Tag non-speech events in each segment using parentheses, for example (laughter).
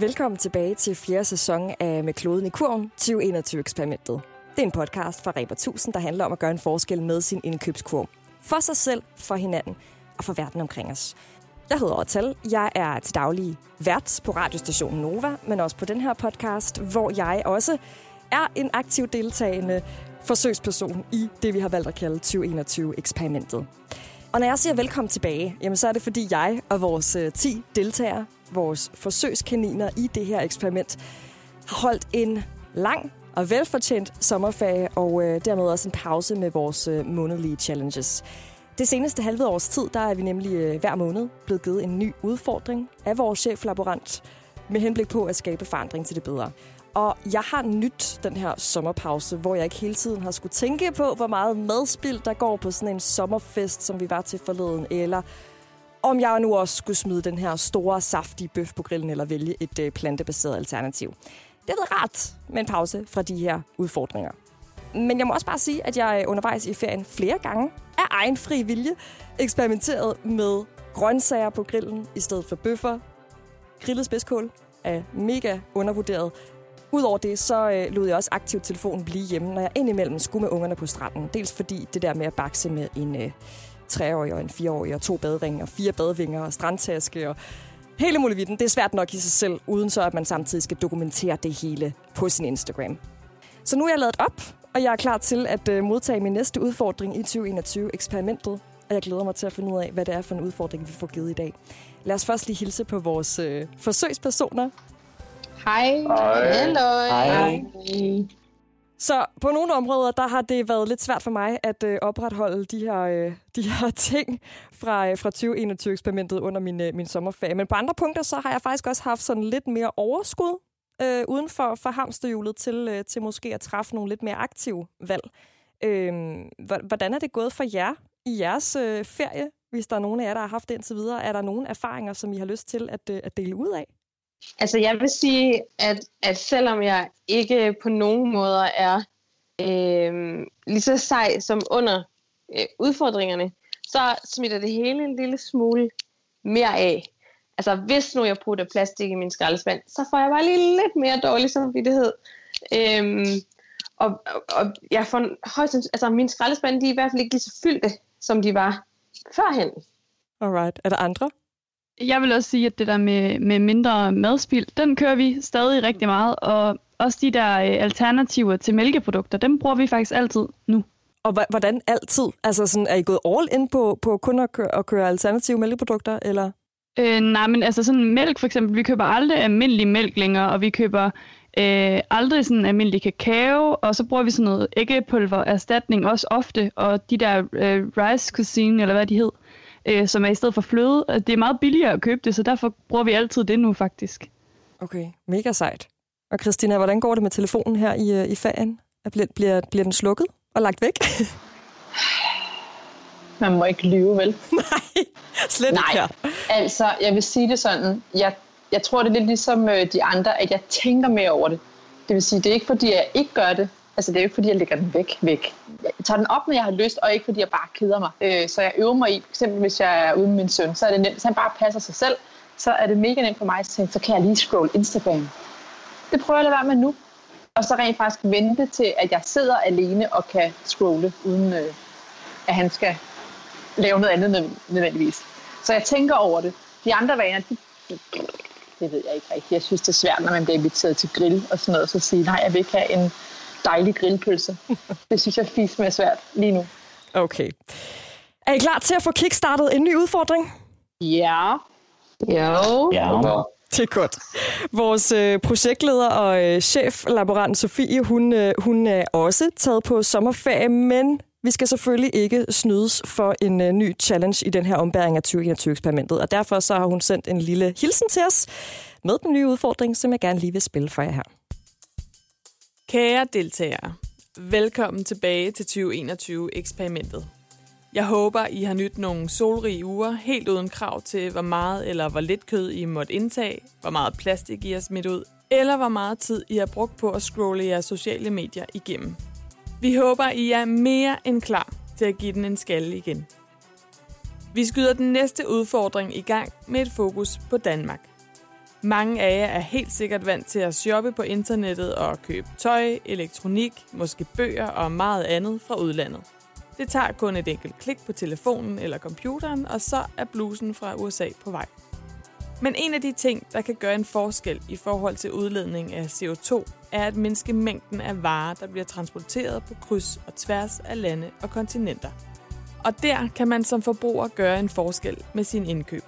Velkommen tilbage til fjerde sæson af Med kloden i kurven 2021-eksperimentet. Det er en podcast fra Reber 1000, der handler om at gøre en forskel med sin indkøbskurv. For sig selv, for hinanden og for verden omkring os. Jeg hedder Ortal. Jeg er til daglig vært på radiostationen Nova, men også på den her podcast, hvor jeg også er en aktiv deltagende forsøgsperson i det, vi har valgt at kalde 2021-eksperimentet. Og når jeg siger velkommen tilbage, jamen så er det fordi jeg og vores øh, 10 deltagere, vores forsøgskaniner i det her eksperiment, har holdt en lang og velfortjent sommerferie, og øh, dermed også en pause med vores øh, månedlige challenges. Det seneste halve års tid, der er vi nemlig øh, hver måned blevet givet en ny udfordring af vores cheflaborant med henblik på at skabe forandring til det bedre. Og jeg har nyt den her sommerpause, hvor jeg ikke hele tiden har skulle tænke på, hvor meget madspild der går på sådan en sommerfest, som vi var til forleden, eller om jeg nu også skulle smide den her store, saftige bøf på grillen, eller vælge et øh, plantebaseret alternativ. Det har været rart med en pause fra de her udfordringer. Men jeg må også bare sige, at jeg øh, undervejs i ferien flere gange af egen fri vilje eksperimenteret med grøntsager på grillen i stedet for bøffer. Grillet spidskål er mega undervurderet. Udover det, så øh, lod jeg også aktivt telefonen blive hjemme, når jeg indimellem skulle med ungerne på stranden. Dels fordi det der med at bakse med en øh, treårig og en fireårig og to badringe og fire badevinger og strandtaske og hele muligheden. Det er svært nok i sig selv, uden så at man samtidig skal dokumentere det hele på sin Instagram. Så nu er jeg lavet op, og jeg er klar til at øh, modtage min næste udfordring i 2021-eksperimentet. Og jeg glæder mig til at finde ud af, hvad det er for en udfordring, vi får givet i dag. Lad os først lige hilse på vores øh, forsøgspersoner. Hej. Hej. Hello. Hej. På nogle områder, der har det været lidt svært for mig at øh, opretholde de her, øh, de her (laughs) ting fra, øh, fra 2021-eksperimentet under min, øh, min sommerferie. Men på andre punkter, så har jeg faktisk også haft sådan lidt mere overskud øh, uden for, for hamsterhjulet til, øh, til måske at træffe nogle lidt mere aktive valg. Øh, hvordan er det gået for jer i jeres øh, ferie, hvis der er nogen af jer, der har haft det indtil videre? Er der nogle erfaringer, som I har lyst til at, øh, at dele ud af? Altså, jeg vil sige, at, at selvom jeg ikke på nogen måder er øh, lige så sej som under øh, udfordringerne, så smitter det hele en lille smule mere af. Altså, hvis nu jeg putter plastik i min skraldespand, så får jeg bare lige lidt mere dårlig samvittighed. Øhm, og, og, og jeg får højst, altså mine skraldespande, de er i hvert fald ikke lige så fyldte, som de var førhen. Alright. Er der andre? Jeg vil også sige, at det der med, med mindre madspild, den kører vi stadig rigtig meget, og også de der øh, alternativer til mælkeprodukter, dem bruger vi faktisk altid nu. Og hvordan altid? Altså sådan, er I gået all in på, på kun at køre, at køre alternative mælkeprodukter, eller? Øh, nej, men altså sådan mælk for eksempel, vi køber aldrig almindelig mælk længere, og vi køber øh, aldrig sådan almindelig kakao, og så bruger vi sådan noget æggepulver erstatning også ofte, og de der øh, rice cuisine, eller hvad de hed, øh, som er i stedet for fløde, det er meget billigere at købe det, så derfor bruger vi altid det nu faktisk. Okay, mega sejt. Og Christina, hvordan går det med telefonen her i, øh, i ferien? Bliver, bliver, bliver den slukket og lagt væk? (laughs) Man må ikke lyve, vel? (laughs) Nej, slet Nej, ikke her. altså, jeg vil sige det sådan. Jeg, jeg tror, det er lidt ligesom øh, de andre, at jeg tænker mere over det. Det vil sige, det er ikke fordi, jeg ikke gør det. Altså, det er jo ikke fordi, jeg lægger den væk, væk. Jeg tager den op, når jeg har lyst, og ikke fordi, jeg bare keder mig. Øh, så jeg øver mig i, f.eks. hvis jeg er ude med min søn, så er det nemt. Hvis han bare passer sig selv, så er det mega nemt for mig at tænke, så kan jeg lige scrolle Instagram. Det prøver jeg at lade være med nu. Og så rent faktisk vente til, at jeg sidder alene og kan scrolle, uden øh, at han skal lave noget andet nød- nødvendigvis. Så jeg tænker over det. De andre vaner, de, det ved jeg ikke rigtigt. Jeg synes, det er svært, når man bliver inviteret til grill og sådan noget, så sige, nej, jeg vil ikke have en dejlig grillpølse. (laughs) Det synes jeg fisk med svært lige nu. Okay. Er I klar til at få kickstartet en ny udfordring? Ja. Jo. Ja. Det er godt. Vores øh, projektleder og øh, chef, laborant Sofie, hun, øh, hun er også taget på sommerferie, men vi skal selvfølgelig ikke snydes for en øh, ny challenge i den her ombæring af 2021-eksperimentet. Og derfor så har hun sendt en lille hilsen til os med den nye udfordring, som jeg gerne lige vil spille for jer her. Kære deltagere, velkommen tilbage til 2021-eksperimentet. Jeg håber, I har nyt nogle solrige uger, helt uden krav til, hvor meget eller hvor lidt kød I måtte indtage, hvor meget plastik I har smidt ud, eller hvor meget tid I har brugt på at scrolle jeres sociale medier igennem. Vi håber, I er mere end klar til at give den en skalle igen. Vi skyder den næste udfordring i gang med et fokus på Danmark. Mange af jer er helt sikkert vant til at shoppe på internettet og købe tøj, elektronik, måske bøger og meget andet fra udlandet. Det tager kun et enkelt klik på telefonen eller computeren, og så er blusen fra USA på vej. Men en af de ting, der kan gøre en forskel i forhold til udledning af CO2, er at mindske mængden af varer, der bliver transporteret på kryds og tværs af lande og kontinenter. Og der kan man som forbruger gøre en forskel med sin indkøb.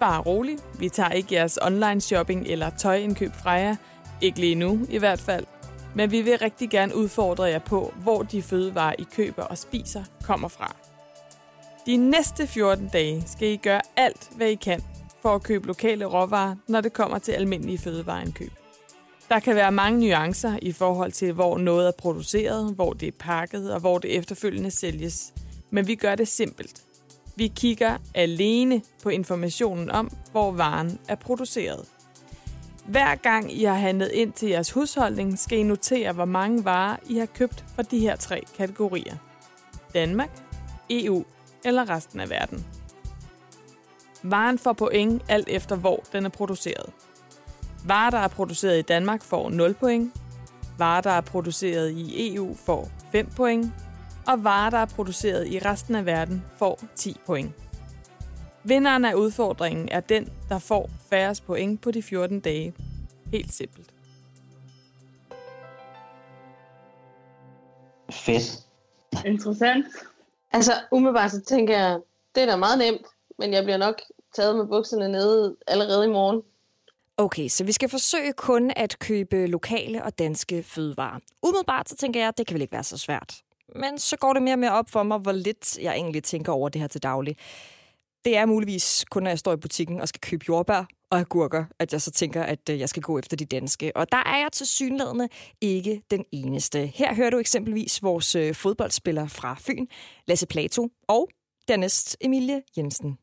Bare rolig, vi tager ikke jeres online shopping eller tøjindkøb fra jer, ikke lige nu i hvert fald, men vi vil rigtig gerne udfordre jer på, hvor de fødevarer, I køber og spiser, kommer fra. De næste 14 dage skal I gøre alt, hvad I kan for at købe lokale råvarer, når det kommer til almindelige fødevareindkøb. Der kan være mange nuancer i forhold til, hvor noget er produceret, hvor det er pakket og hvor det efterfølgende sælges. Men vi gør det simpelt. Vi kigger alene på informationen om, hvor varen er produceret. Hver gang I har handlet ind til jeres husholdning, skal I notere, hvor mange varer I har købt fra de her tre kategorier. Danmark, EU eller resten af verden. Varen får point alt efter, hvor den er produceret. Varer, der er produceret i Danmark, får 0 point. Varer, der er produceret i EU, får 5 point. Og varer, der er produceret i resten af verden, får 10 point. Vinderen af udfordringen er den, der får færrest point på de 14 dage. Helt simpelt. Fedt. Interessant. Altså, umiddelbart så tænker jeg, det er da meget nemt, men jeg bliver nok taget med bukserne nede allerede i morgen. Okay, så vi skal forsøge kun at købe lokale og danske fødevarer. Umiddelbart så tænker jeg, at det kan vel ikke være så svært. Men så går det mere og mere op for mig, hvor lidt jeg egentlig tænker over det her til daglig. Det er muligvis kun, når jeg står i butikken og skal købe jordbær og agurker, at jeg så tænker, at øh, jeg skal gå efter de danske. Og der er jeg til synlædende ikke den eneste. Her hører du eksempelvis vores øh, fodboldspiller fra Fyn, Lasse Plato, og dernæst Emilie Jensen.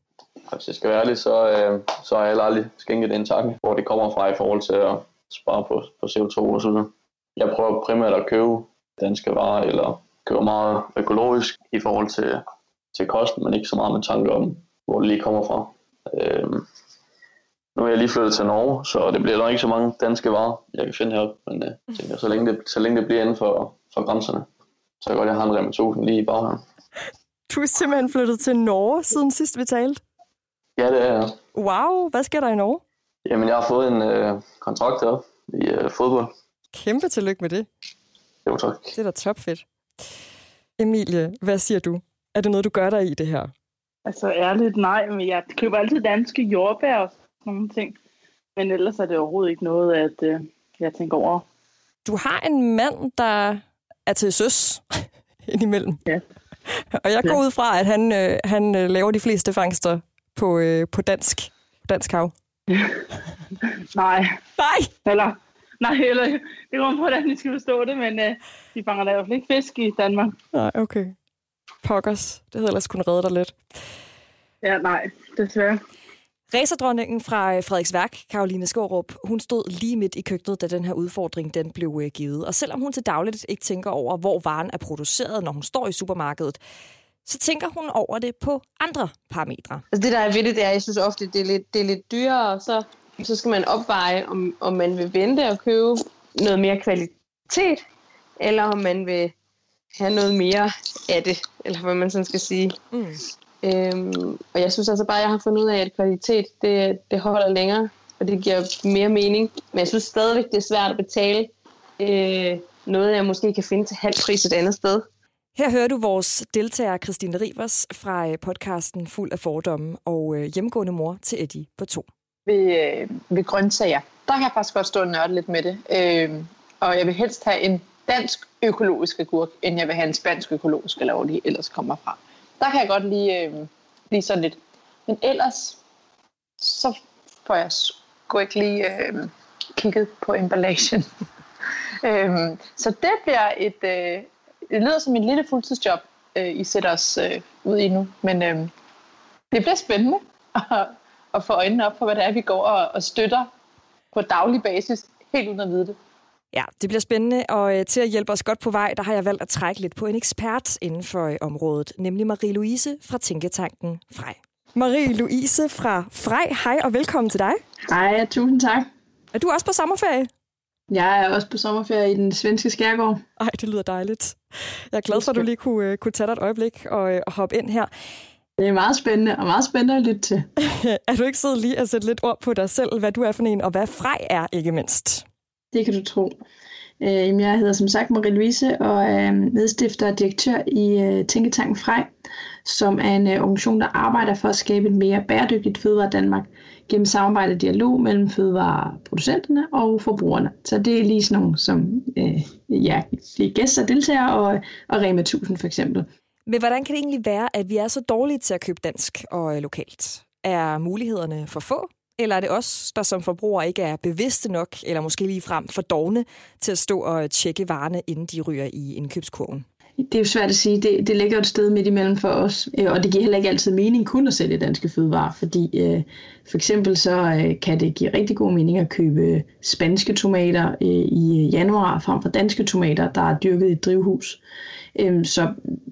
Hvis jeg skal være ærlig, så, øh, så har jeg aldrig skænket en tanke, hvor det kommer fra i forhold til at spare på, på CO2 og så videre. Jeg prøver primært at købe danske varer, eller købe meget økologisk i forhold til, til kosten, men ikke så meget med tanke om, hvor det lige kommer fra. Øh, nu er jeg lige flyttet til Norge, så det bliver nok ikke så mange danske varer, jeg kan finde heroppe. Men øh, tænker, så længe, det, så længe det bliver inden for, for grænserne, så er det godt, jeg har en Rema 1000 lige i baghaven. Du er simpelthen flyttet til Norge siden sidst vi talte. Ja, det er jeg. Wow, hvad sker der i Norge? Jamen, jeg har fået en øh, kontrakt heroppe i øh, fodbold. Kæmpe tillykke med det. Jo, tak. Det er da topfedt. Emilie, hvad siger du? Er det noget, du gør dig i det her? Altså ærligt, nej, men jeg køber altid danske jordbær og sådan nogle ting. Men ellers er det overhovedet ikke noget, at øh, jeg tænker over. Du har en mand, der er til søs (laughs) indimellem. Ja. Og jeg går Ja. ud fra, at han, øh, han øh, laver de fleste fangster på, øh, på dansk, dansk hav. (laughs) Nej, Nej! eller, nej, eller, det kommer på, hvordan I skal forstå det, men øh, de fanger da i hvert fald ikke fisk i Danmark. Nej, okay. Pokkers. Det havde ellers kunne redde dig lidt. Ja, nej, desværre. Racerdronningen fra øh, Frederiksværk, Karoline Skårup, hun stod lige midt i køkkenet, da den her udfordring den blev øh, givet. Og selvom hun til dagligt ikke tænker over, hvor varen er produceret, når hun står i supermarkedet, så tænker hun over det på andre parametre. Altså det, der er ved det, det er, at jeg synes ofte, det er lidt, det er lidt dyrere, og så, så skal man opveje, om, om man vil vente og købe noget mere kvalitet, eller om man vil have noget mere af det, eller hvad man sådan skal sige. Mm. Øhm, og jeg synes altså bare, at jeg har fundet ud af, at kvalitet, det, det holder længere, og det giver mere mening. Men jeg synes stadigvæk, det er svært at betale øh, noget, jeg måske kan finde til halv pris et andet sted. Her hører du vores deltager Christine Rivers fra øh, podcasten Fuld af fordomme og øh, hjemmegående mor til Eddie på to. ved, øh, ved grøntsager, der kan jeg faktisk godt stå og nørde lidt med det. Øh, og jeg vil helst have en dansk økologisk agurk, end jeg vil have en spansk økologisk, eller hvor de ellers kommer fra. Der kan jeg godt lige, øh, blive sådan lidt. Men ellers, så får jeg sgu ikke lige øh, kigget på emballagen. (laughs) øh, så det bliver et... Øh, det lyder som et lille fuldtidsjob, øh, I sætter os øh, ud i nu. Men øh, det bliver spændende at, (laughs) at få øjnene op for, hvad det er, vi går og, og støtter på daglig basis, helt uden at vide det. Ja, det bliver spændende, og øh, til at hjælpe os godt på vej, der har jeg valgt at trække lidt på en ekspert inden for øh, området, nemlig Marie-Louise fra Tænketanken Frej. Marie-Louise fra Frej, hej og velkommen til dig. Hej, tusind tak. Er du også på sommerferie? Jeg er også på sommerferie i den svenske skærgård. Ej, det lyder dejligt. Jeg er glad for, at du lige kunne, uh, kunne tage dig et øjeblik og, og hoppe ind her. Det er meget spændende, og meget spændende at lytte til. (laughs) er du ikke siddet lige at sætte lidt ord på dig selv, hvad du er for en, og hvad Frej er, ikke mindst? Det kan du tro. Øh, jeg hedder som sagt Marie-Louise og er medstifter og direktør i øh, Tænketanken Frej, som er en øh, organisation, der arbejder for at skabe et mere bæredygtigt fødevare Danmark gennem samarbejde og dialog mellem fødevareproducenterne og forbrugerne. Så det er lige sådan nogle som øh, ja, gæster deltager deltagere og, og Rema 1000 for eksempel. Men hvordan kan det egentlig være, at vi er så dårlige til at købe dansk og øh, lokalt? Er mulighederne for få, eller er det os, der som forbrugere ikke er bevidste nok, eller måske lige frem for dogne til at stå og tjekke varerne, inden de ryger i indkøbskurven? Det er jo svært at sige. Det, det ligger et sted midt imellem for os, øh, og det giver heller ikke altid mening kun at sælge danske fødevarer, fordi øh, for eksempel så øh, kan det give rigtig god mening at købe spanske tomater øh, i januar frem for danske tomater, der er dyrket i et drivhus. Øh, så,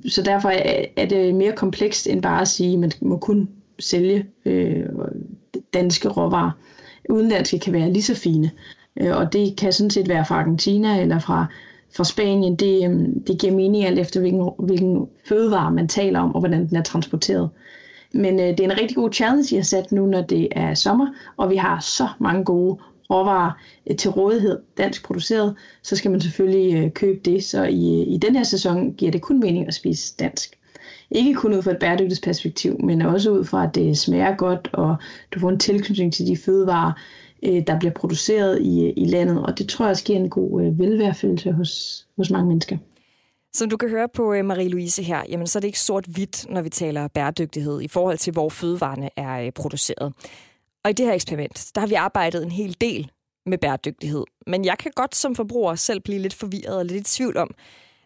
så derfor er, er det mere komplekst end bare at sige, at man må kun sælge øh, danske råvarer. Udenlandske kan være lige så fine, øh, og det kan sådan set være fra Argentina eller fra, fra Spanien. Det, øhm, det giver mening alt efter, hvilken, hvilken fødevare man taler om, og hvordan den er transporteret. Men øh, det er en rigtig god challenge, I har sat nu, når det er sommer, og vi har så mange gode råvarer øh, til rådighed, dansk produceret, så skal man selvfølgelig øh, købe det. Så i, i den her sæson giver det kun mening at spise dansk. Ikke kun ud fra et bæredygtighedsperspektiv, men også ud fra, at det smager godt, og du får en tilknytning til de fødevarer, øh, der bliver produceret i, øh, i landet. Og det tror jeg også giver en god øh, velværefølelse hos, hos mange mennesker. Som du kan høre på øh, Marie-Louise her, jamen, så er det ikke sort-hvidt, når vi taler bæredygtighed i forhold til, hvor fødevarene er øh, produceret. Og i det her eksperiment, der har vi arbejdet en hel del med bæredygtighed. Men jeg kan godt som forbruger selv blive lidt forvirret og lidt i tvivl om,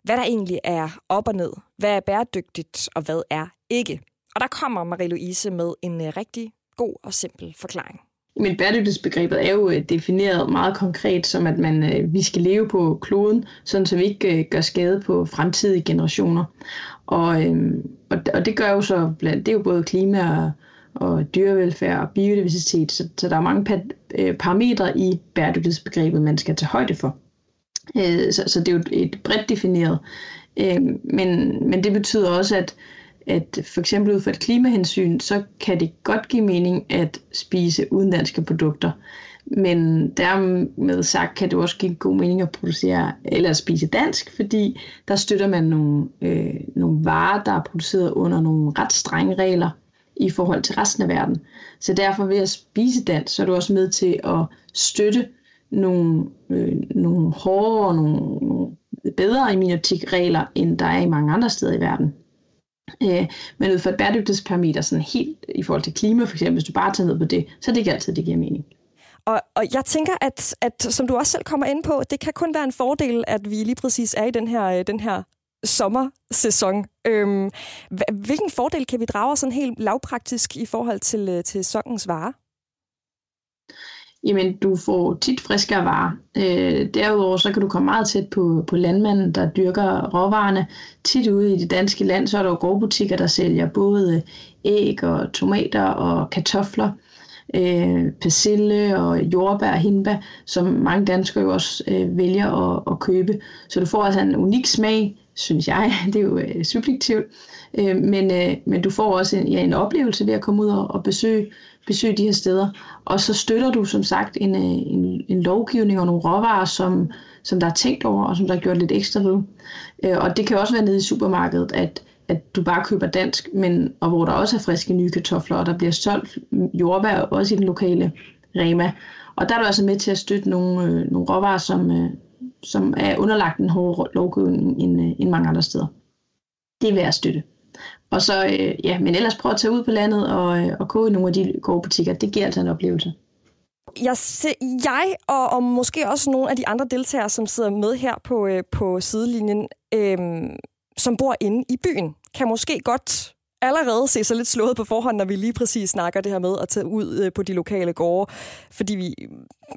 hvad der egentlig er op og ned. Hvad er bæredygtigt, og hvad er ikke? Og der kommer Marie-Louise med en øh, rigtig god og simpel forklaring. Men bæredygtighedsbegrebet er jo øh, defineret meget konkret som, at man, øh, vi skal leve på kloden, sådan så vi ikke gør skade på fremtidige generationer. Og, øhm, og, og det gør jo så, blandt, det er jo både klima og, og dyrevelfærd og biodiversitet, så, så der er mange parametre i bæredygtighedsbegrebet, man skal tage højde for. Øh, så, så det er jo et bredt defineret. Øh, men, men det betyder også, at, at for eksempel ud fra et klimahensyn, så kan det godt give mening at spise udenlandske produkter. Men dermed sagt kan det også give god mening at producere eller at spise dansk, fordi der støtter man nogle, øh, nogle varer, der er produceret under nogle ret strenge regler i forhold til resten af verden. Så derfor ved at spise dansk, så er du også med til at støtte nogle, øh, nogle hårdere og nogle bedre i min optik regler, end der er i mange andre steder i verden. Øh, men ud fra et bæredygtighedsparameter, sådan helt i forhold til klima for eksempel, hvis du bare tager ned på det, så er det ikke altid, det giver mening. Og, og jeg tænker, at, at som du også selv kommer ind på, det kan kun være en fordel, at vi lige præcis er i den her, øh, den her sommersæson. Øhm, hvilken fordel kan vi drage sådan helt lavpraktisk i forhold til, øh, til sæsonens varer? Jamen du får tit friskere varer. Øh, derudover så kan du komme meget tæt på, på landmanden, der dyrker råvarerne. Tit ude i det danske land, så er der jo gårdbutikker, der sælger både æg og tomater og kartofler, øh, persille og jordbær og hindbær, som mange danskere jo også øh, vælger at, at købe. Så du får altså en unik smag, synes jeg. (laughs) Det er jo øh, subjektivt. Øh, men, øh, men du får også en, ja, en oplevelse ved at komme ud og, og besøge besøge de her steder. Og så støtter du som sagt en, øh, en, en lovgivning og nogle råvarer, som, som der er tænkt over, og som der er gjort lidt ekstra ved. Øh, og det kan også være nede i supermarkedet, at, at du bare køber dansk, men, og hvor der også er friske nye kartofler, og der bliver solgt jordbær også i den lokale Rema. Og der er du altså med til at støtte nogle, øh, nogle råvarer, som, øh, som er underlagt en hård lovgivning end, øh, end mange andre steder. Det er værd at støtte. Og så, øh, ja, men ellers prøv at tage ud på landet og, øh, og gå i nogle af de gårdbutikker. Det giver altså en oplevelse. Jeg, jeg og, og måske også nogle af de andre deltagere, som sidder med her på, øh, på sidelinjen, øh, som bor inde i byen, kan måske godt allerede se sig lidt slået på forhånd, når vi lige præcis snakker det her med at tage ud øh, på de lokale gårde, fordi vi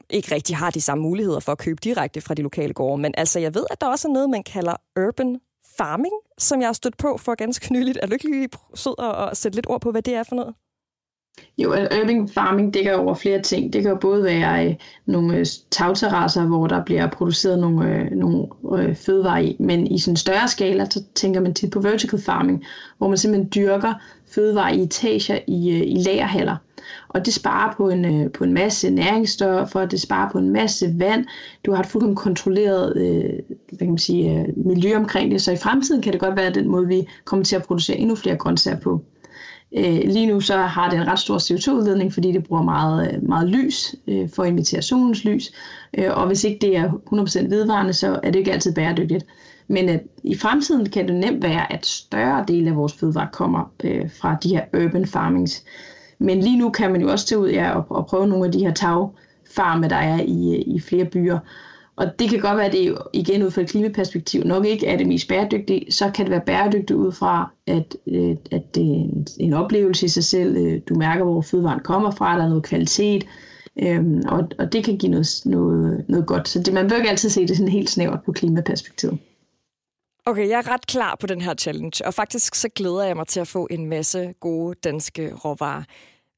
ikke rigtig har de samme muligheder for at købe direkte fra de lokale gårde. Men altså, jeg ved, at der også er noget, man kalder urban farming, som jeg har stødt på for ganske nyligt. Er du ikke lige sød at sætte lidt ord på, hvad det er for noget? Jo, urban farming dækker over flere ting. Det kan jo både være øh, nogle øh, tagterrasser, hvor der bliver produceret nogle, øh, nogle øh, fødevarer i, men i sådan større skala, så tænker man tit på vertical farming, hvor man simpelthen dyrker fødevarer i etager i, øh, i lagerhaller. Og det sparer på en, øh, på en masse næringsstoffer, det sparer på en masse vand. Du har et fuldkommen kontrolleret øh, hvad kan man sige, øh, miljø omkring det, så i fremtiden kan det godt være den måde, vi kommer til at producere endnu flere grøntsager på. Øh, lige nu så har det en ret stor CO2-udledning, fordi det bruger meget, øh, meget lys øh, for at imitere solens lys. Øh, og hvis ikke det er 100% vedvarende, så er det ikke altid bæredygtigt. Men at i fremtiden kan det nemt være, at større del af vores fødevarer kommer øh, fra de her urban farmings. Men lige nu kan man jo også tage ud ja, og, og prøve nogle af de her tagfarme, der er i, øh, i flere byer. Og det kan godt være, at det igen ud fra et klimaperspektiv nok ikke er det mest bæredygtige. Så kan det være bæredygtigt ud fra, at, øh, at det er en, en oplevelse i sig selv. Øh, du mærker, hvor fødevaren kommer fra, der er noget kvalitet. Øhm, og, og det kan give noget, noget, noget godt. Så det, man bør ikke altid se det sådan helt snævert på klimaperspektivet. Okay, jeg er ret klar på den her challenge, og faktisk så glæder jeg mig til at få en masse gode danske råvarer.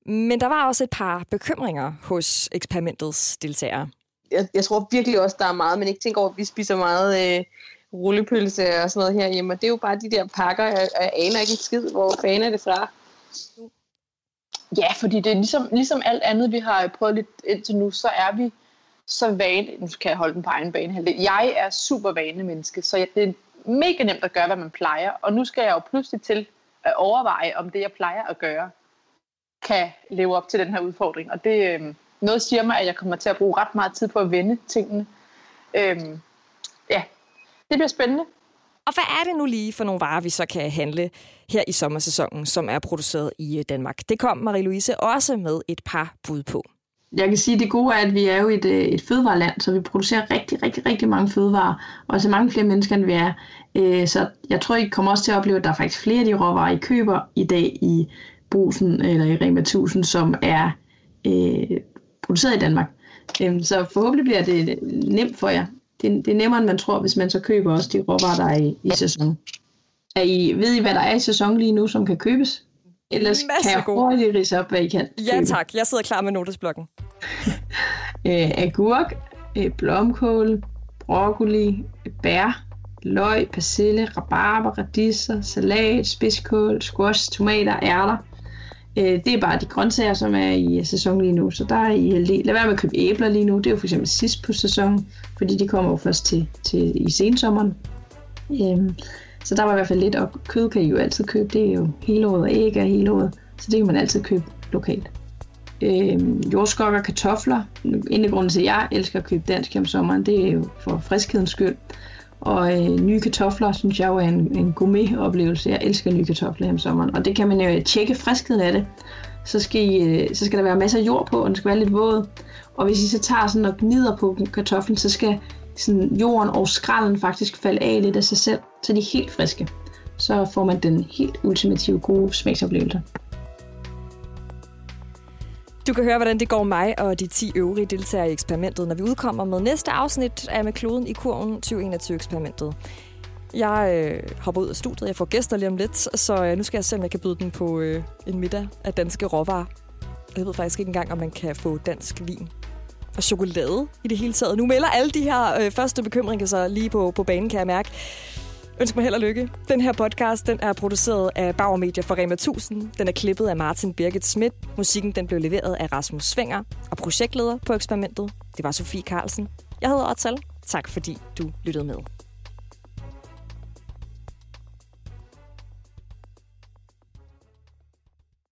Men der var også et par bekymringer hos eksperimentets deltagere jeg, jeg tror virkelig også, der er meget, men ikke tænker over, at vi spiser meget øh, rullepølse og sådan noget herhjemme. Og det er jo bare de der pakker, jeg, jeg aner ikke en skid, hvor fanden er det fra. Ja, fordi det er ligesom, ligesom alt andet, vi har prøvet lidt indtil nu, så er vi så vane, nu kan jeg holde den på egen bane Jeg er super vane menneske, så det er mega nemt at gøre, hvad man plejer. Og nu skal jeg jo pludselig til at overveje, om det, jeg plejer at gøre, kan leve op til den her udfordring. Og det, øh, noget siger mig, at jeg kommer til at bruge ret meget tid på at vende tingene. Øhm, ja, det bliver spændende. Og hvad er det nu lige for nogle varer, vi så kan handle her i sommersæsonen, som er produceret i øh, Danmark? Det kom Marie-Louise også med et par bud på. Jeg kan sige, at det gode er, at vi er jo et, øh, et fødevareland, så vi producerer rigtig, rigtig, rigtig mange fødevarer, og så mange flere mennesker, end vi er. Øh, så jeg tror, I kommer også til at opleve, at der er faktisk flere af de råvarer, I køber i dag i Brusen eller i Rema 1000, som er øh, produceret i Danmark. Øhm, så forhåbentlig bliver det nemt for jer. Det, det er nemmere, end man tror, hvis man så køber også de råvarer, der er i, i sæson. Er I, ved I, hvad der er i sæson lige nu, som kan købes? Ellers kan jeg hurtigt rise op, hvad I kan Ja købe. tak, jeg sidder klar med notesblokken. (laughs) øh, agurk, øh, blomkål, broccoli, bær, løg, persille, rabarber, radiser, salat, spidskål, squash, tomater, ærter. Øh, det er bare de grøntsager, som er i sæson lige nu. Så der er I heldige. Lad være med at købe æbler lige nu. Det er jo for eksempel sidst på sæsonen, fordi de kommer jo først til, til i sensommeren. Øhm, så der var i hvert fald lidt, og kød kan I jo altid købe. Det er jo hele året, og æg er hele året. Så det kan man altid købe lokalt. Øhm, jordskokker, kartofler. En af grunden til, at jeg elsker at købe dansk om sommeren, det er jo for friskhedens skyld. Og øh, nye kartofler, synes jeg jo er en, en gourmet-oplevelse. Jeg elsker nye kartofler om sommeren. Og det kan man jo tjekke friskheden af det. Så skal, I, øh, så skal der være masser af jord på, og den skal være lidt våd. Og hvis I så tager sådan og gnider på kartoflen, så skal sådan jorden og skralden faktisk falde af lidt af sig selv, så de er helt friske. Så får man den helt ultimative gode smagsoplevelse. Du kan høre, hvordan det går mig og de 10 øvrige deltagere i eksperimentet, når vi udkommer med næste afsnit af Med kloden i kurven 2021-eksperimentet. Jeg øh, hopper ud af studiet. Jeg får gæster lige om lidt, så øh, nu skal jeg se, om jeg kan byde den på øh, en middag af danske råvarer. Jeg ved faktisk ikke engang, om man kan få dansk vin og chokolade i det hele taget. Nu melder alle de her øh, første bekymringer sig lige på, på banen, kan jeg mærke. Ønsk mig held og lykke. Den her podcast den er produceret af Bauer Media for Rema 1000. Den er klippet af Martin Birgit Schmidt. Musikken den blev leveret af Rasmus Svinger. Og projektleder på eksperimentet, det var Sofie Carlsen. Jeg hedder Otal. Tak fordi du lyttede med.